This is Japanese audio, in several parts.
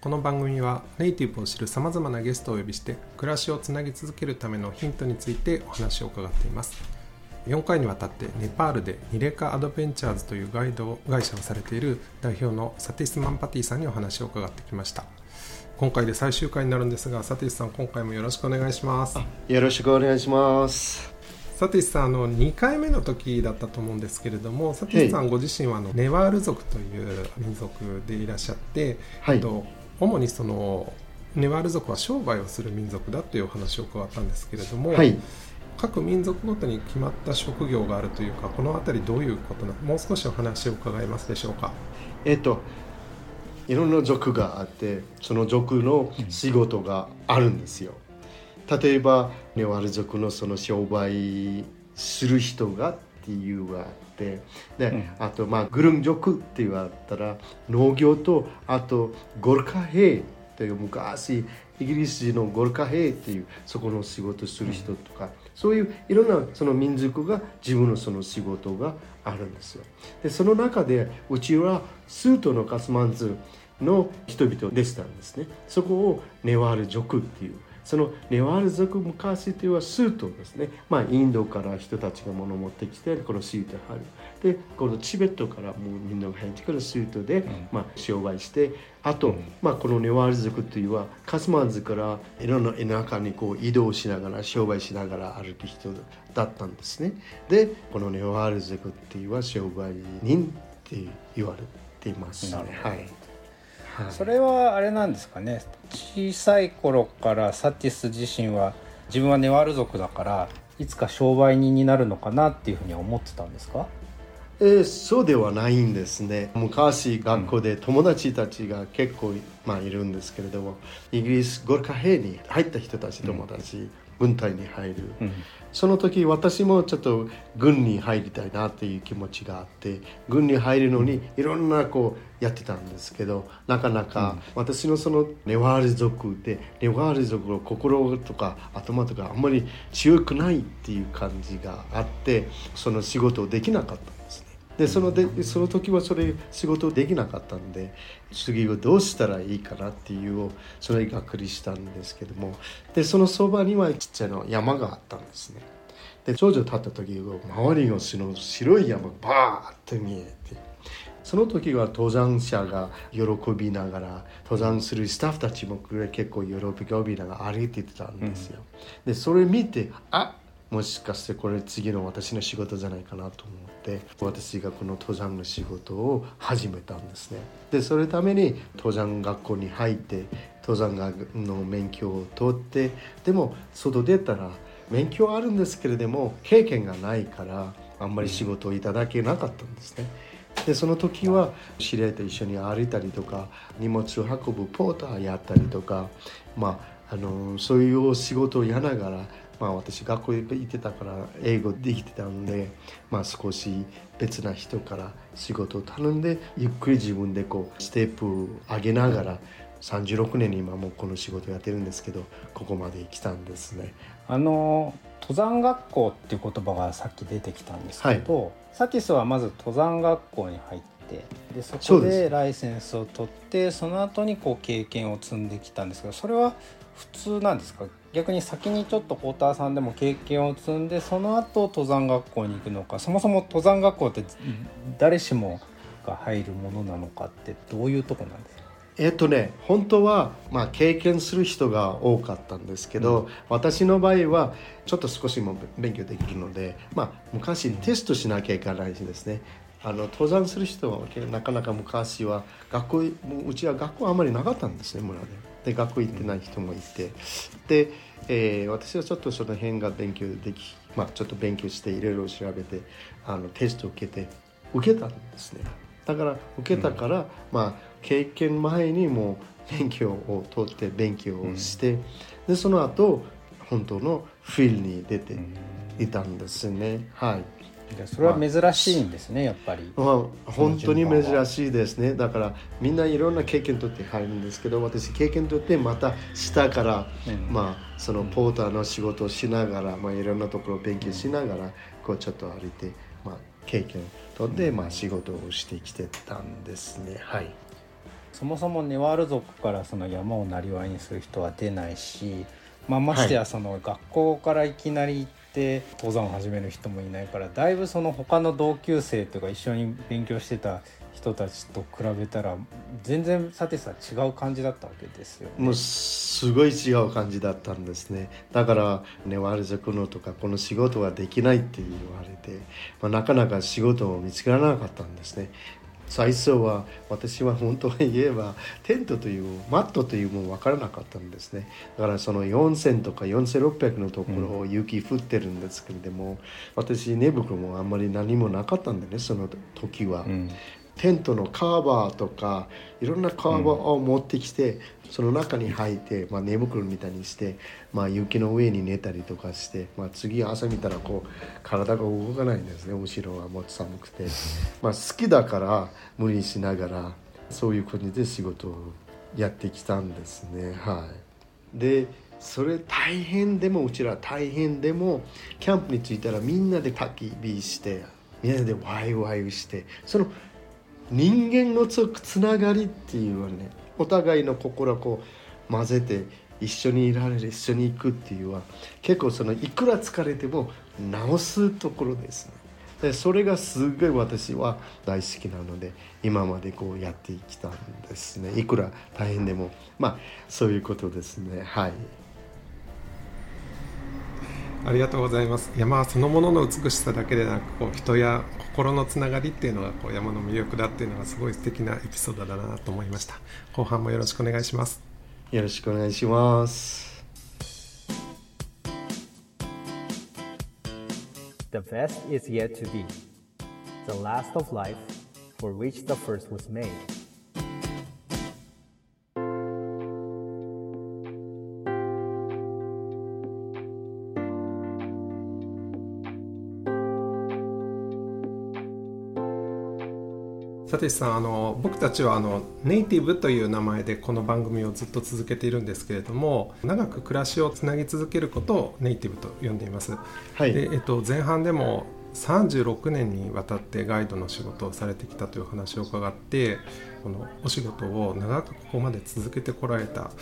この番組はネイティブを知るさまざまなゲストをお呼びして暮らしをつなぎ続けるためのヒントについてお話を伺っています。4回にわたってネパールでニレカアドベンチャーズというガイド会社をされている代表のサティス・マンパティさんにお話を伺ってきました。今回で最終回になるんですがサティスさん今回もよろしくお願いします。よろしくお願いします。サティスさんあの2回目の時だったと思うんですけれどもサティスさんご自身はあのネワール族という民族でいらっしゃって、はい。と主にそのネワール族は商売をする民族だというお話を伺ったんですけれども、はい。各民族ごとに決まった職業があるというかこの辺りどういうことなもう少しお話を伺えますでしょうかえっと、いろんな族があって、その族の仕事があるんですよ。例えば、ネワール族のその商売する人がっていうのがあって、で、あと、まあ、グルン族って言われたら、農業と、あと、ゴルカ兵という昔、イギリス人のゴルカ兵っていうそこの仕事する人とか、そういういろんなその民族が自分のその仕事があるんですよ。でその中でうちはスートのカスマンズの人々でしたんですね。そこをネワール族っていう。そのネワール族昔というのはスートですね。まあインドから人たちが物を持ってきてこのスート貼る。でこのチベットからもうみんなが入ってくるスートで、まあ商売してあと、まあこのネワール族というのはカスマンズからいろんな田舎にこう移動しながら商売しながら歩く人だったんですね。でこのネワール族っていうのは商売人って言われていますね。はい。はい。それはあれなんですかね。小さい頃からサティス自身は自分はネワール族だからいつか商売人になるのかなっていうふうには思ってたんですか？えーそうではないんですね。昔学校で友達たちが結構、まあ、いるんですけれどもイギリスゴルカ兵に入った人たち友達、軍隊に入る、うんその時私もちょっと軍に入りたいなっていう気持ちがあって軍に入るのにいろんなこうやってたんですけどなかなか私のそのネワール族でネワール族の心とか頭とかあんまり強くないっていう感じがあってその仕事をできなかったんですね。でそのでその時はそれ仕事できなかったんで次はどうしたらいいかなっていうをそれがっくりしたんですけども。でそのそばにはちっちゃな山があったんですね。で頂上立った時周りの白い山がバーッと見えてその時は登山者が喜びながら登山するスタッフたちも結構喜びながら歩いてたんですよ、でそれ見てあもしかしてこれ次の私の仕事じゃないかなと思って私がこの登山の仕事を始めたんですね。でそのために登山学校に入って登山学の免許を取ってでも外出たら免許はあるんですけれども経験がないからあんまり仕事をいただけなかったんですね。でその時は知り合いと一緒に歩いたりとか荷物を運ぶポーターやったりとかまああのそういう仕事をやながらまあ私学校行ってたから英語できてたんで、まあ、少し別な人から仕事を頼んでゆっくり自分でこうステップを上げながら36年に今もうこの仕事やってるんですけどここまで来たんですね。あの登山学校っていう言葉がさっき出てきたんですけど、サティスはまず登山学校に入ってでそこでライセンスを取ってその後にこう経験を積んできたんですけどそれは普通なんですか？逆に先にちょっとポーターさんでも経験を積んでその後登山学校に行くのか？そもそも登山学校って誰しもが入るものなのかってどういうとこなんですか？えっとね本当は、まあ、経験する人が多かったんですけど、私の場合はちょっと少しも勉強できるので、まあ、昔テストしなきゃいけないしですねあの登山する人はなかなか昔は学校もううちは学校あまりなかったんですね村で。で学校行ってない人もいて。で、えー私はちょっとその辺が勉強でき、まあ、ちょっと勉強していろいろ調べてあのテストを受けて受けたんですね。だから受けたから、まあ経験前にもう勉強を取って勉強をして、でその後本当のフィールに出ていたんですね。はいそれは珍しいんですね、やっぱり。まあ、本当に珍しいですね。だからみんないろんな経験とって入るんですけど、私経験とってまた下から、うん、まあそのポーターの仕事をしながら、まあいろんなところを勉強しながら、こうちょっと歩いて、まあ経験とって、まあ仕事をしてきてたんですね。はい。そもそもネワール族からその山をなりわいにする人は出ないし、まあ、ましてやその学校からいきなり行って登山を始める人もいないからだいぶその他の同級生とか一緒に勉強してた人たちと比べたら全然さてさ違う感じだったわけですよ、ね、もうすごい違う感じだったんですね。だからネワール族のとかこの仕事はできないって言われて、まあ、なかなか仕事を見つからなかったんですね。最初は私は本当は言えばテントというマットというもの分からなかったんですね。だからその4000とか4600のところを雪降ってるんですけれども、うん、私寝袋もあんまり何もなかったんでねその時は、うん、テントのカーバーとかいろんなカーバーを持ってきて、その中に入って、まあ、寝袋みたいにして、まあ、雪の上に寝たりとかして、まあ、次朝見たらこう体が動かないんですね後ろはもう寒くて、まあ、好きだから無理しながらそういう感じで仕事をやってきたんですね。はい。でそれ大変でもうちら大変でもキャンプに着いたらみんなで焚き火してみんなでワイワイしてその人間のつつながりっていうはねお互いの心をこう混ぜて一緒にいられる一緒に行くっていうのは結構そのいくら疲れても直すところですね。でそれがすごい私は大好きなので今までこうやってきたんですね。いくら大変でも。まあそういうことですね。はい。ありがとうございます。山そのものの美しさだけでなくこう人や心のつながりっていうのがこう山の魅力だっていうのがすごい素敵なエピソードだなと思いました。後半もよろしくお願いします。よろしくお願いします。The best is yet to be. The last of life for which the first was made さてさんあの僕たちはあのネイティブという名前でこの番組をずっと続けているんですけれども長く暮らしをつなぎ続けることをネイティブと呼んでいます、はい、でえっと、前半でも36年にわたってガイドの仕事をされてきたという話を伺ってこのお仕事を長くここまで続けてこられた。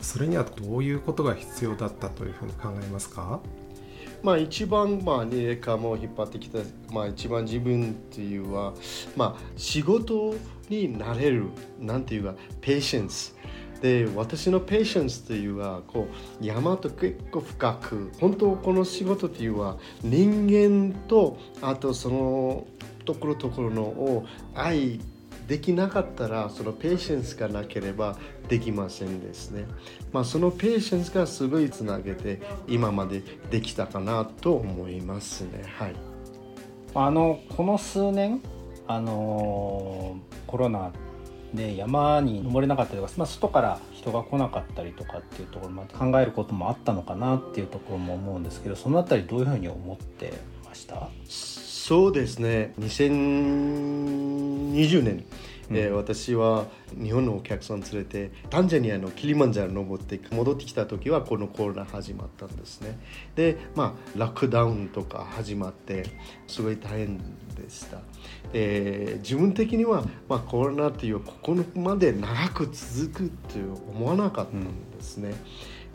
それにはどういうことが必要だったというふうに考えますか？まあ、一番、まあ、リレも引っ張ってきた、まあ、一番自分っていうは、まあ、仕事になれるなんていうかペーシェンスで私のペーシェンスというはこう山と結構深く本当この仕事というは人間とあとそのところところのを愛できなかったらそのペーシェンスがなければできませんですね。まあ、そのペーシェンスがすごいつなげて今までできたかなと思いますね。はい、あのこの数年あのコロナで山に登れなかったりとか、まあ、外から人が来なかったりとかっていうところまで考えることもあったのかなっていうところも思うんですけどその辺りどういうふうに思ってました？そうですね。2020年、うん、えー、私は日本のお客さん連れてタンザニアのキリマンジャロ登って戻ってきた時はこのコロナ始まったんですね。でまあロックダウンとか始まってすごい大変でした、えー、自分的には、まあ、コロナっていうここまで長く続くって思わなかったんですね、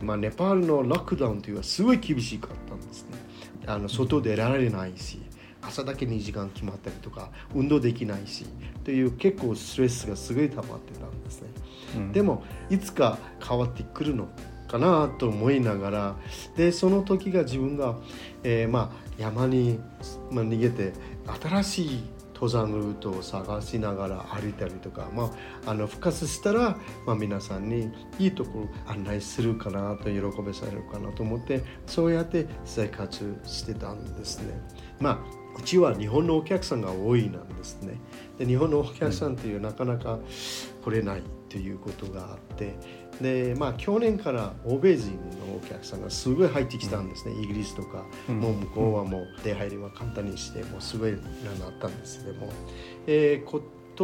うん、まあ、ネパールのロックダウンというのはすごい厳しかったんですね。あの外出られないし朝だけ2時間決まったりとか運動できないしという結構ストレスがすごい溜まってたんですね、うん、でもいつか変わってくるのかなと思いながらでその時が自分が、えー、まあ山に、まあ、逃げて新しい登山ルートを探しながら歩いたりとか、まあ、あの復活したら、まあ、皆さんにいいところ案内するかなと喜べされるかなと思ってそうやって生活してたんですね。まあうちは日本のお客さんが多いなんですね。で日本のお客さんっていうなかなか来れないということがあってで、まあ、去年から欧米人のお客さんがすごい入ってきたんですね、イギリスとか、もう向こうはもう出入りは簡単にしてもうすごいなったんですけども、えー、今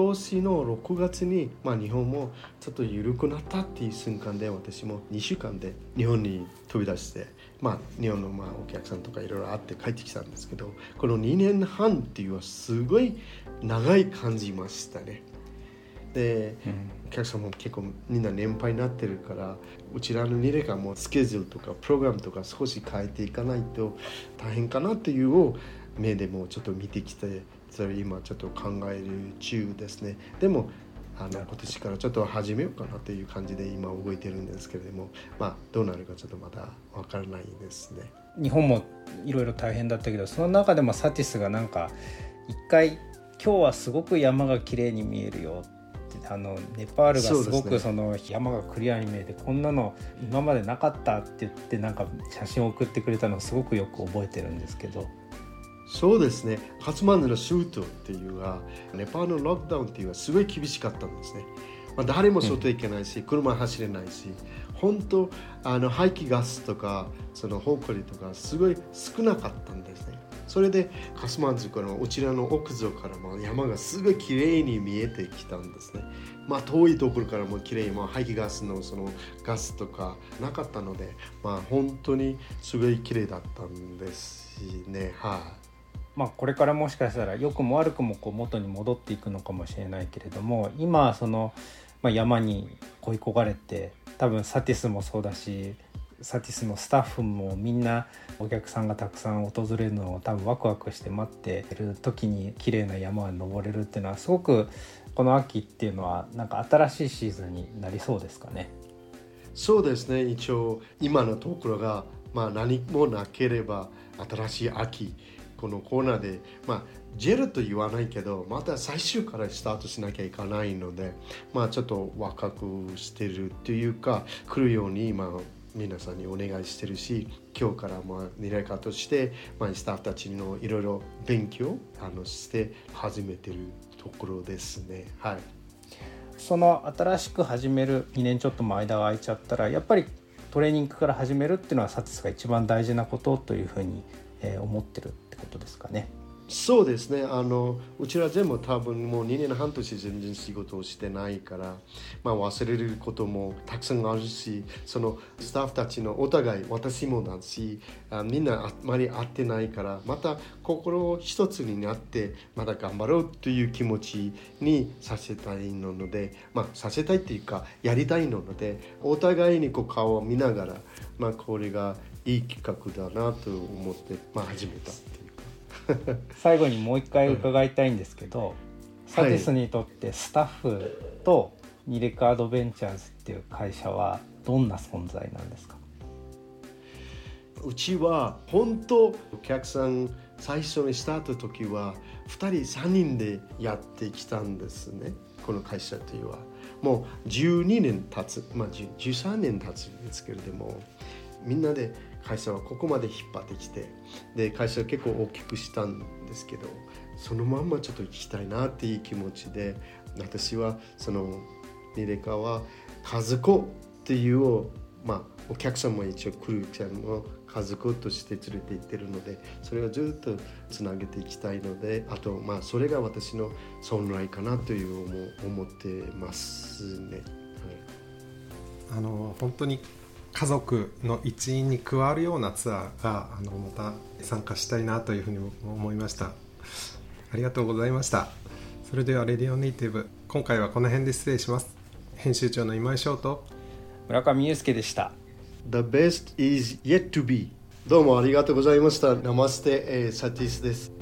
年の6月に、まあ、日本もちょっと緩くなったっていう瞬間で私も2週間で日本に飛び出して、まあ、日本のまあお客さんとかいろいろ会って帰ってきたんですけどこの2年半っていうのはすごい長い感じましたね。で、うん、お客さんも結構みんな年配になってるからうちらのニレがもうスケジュールとかプログラムとか少し変えていかないと大変かなっていうを目でもちょっと見てきてそれ今ちょっと考える中ですね。でもあの今年からちょっと始めようかなという感じで今動いてるんですけれどもまあどうなるかちょっとまだわからないですね。日本もいろいろ大変だったけどその中でもサティスがなんか一回今日はすごく山が綺麗に見えるよあのネパールがすごくその山がクリアに見えて、こんなの今までなかったって言ってなんか写真を送ってくれたのをすごくよく覚えてるんですけどそうですね。カツマンズのシュートっていうのはネパールのロックダウンっていうのはすごい厳しかったんですね、まあ、誰も外行けないし、うん、車走れないし本当あの排気ガスとかその埃とかすごい少なかったんですね。それでカスマンズからうちらの奥底からも山がすごい綺麗に見えてきたんですね。まあ遠いところからも綺麗に、まあ、排気ガスのそのガスとかなかったのでまあ本当にすごい綺麗だったんですしね。はい、まあ、これからもしかしたら良くも悪くもこう元に戻っていくのかもしれないけれども今その、まあ、山に恋焦がれて多分サティスもそうだしサティスのスタッフもみんなお客さんがたくさん訪れるのを多分ワクワクして待っている時に綺麗な山に登れるっていうのはすごくこの秋っていうのはなんか新しいシーズンになりそうですかね？そうですね一応今のところが、まあ、何もなければ新しい秋このコーナーで、まあ、ジェルと言わないけどまた最終からスタートしなきゃいけないので、まあ、ちょっと若くしてるというか来るように、ま、皆さんにお願いしてるし今日からまあ未来家として、まあ、スタッフたちのいろいろ勉強あのして始めてるところですね。はい、その新しく始める2年ちょっとも間が空いちゃったらやっぱりトレーニングから始めるっていうのはサティスが一番大事なことというふうに思ってることですかね。そうですねあのうちら全部多分もう2年半年全然仕事をしてないから、まあ、忘れることもたくさんあるしそのスタッフたちのお互い私もだしあみんなあまり会ってないからまた心を一つになってまた頑張ろうという気持ちにさせたいので、まあ、させたいっていうかやりたいのでお互いにこう顔を見ながら、まあ、これがいい企画だなと思って、まあ、始めたっていう。最後にもう一回伺いたいんですけど、サティスにとってスタッフとニレカアドベンチャーズっていう会社はどんな存在なんですか？うちは本当お客さん最初にスタート時は2人3人でやってきたんですね。この会社というのは。もう12年経つ。まあ13年経つんですけれども。みんなで会社はここまで引っ張ってきてで会社は結構大きくしたんですけどそのまんまちょっと行きたいなっていう気持ちで私はそのニレカは家族っていうまあお客さんも一応クルーちゃんの家族として連れて行ってるのでそれをずっとつなげていきたいのであとまあそれが私の存在かなという思ってますね。あの本当に家族の一員に加わるようなツアーがあのまた参加したいなというふうに思いました。ありがとうございました。それではレディオネイティブ今回はこの辺で失礼します。編集長の今井翔と村上裕介でした。The best is yet to be どうもありがとうございました。ナマステ、えー、サティスです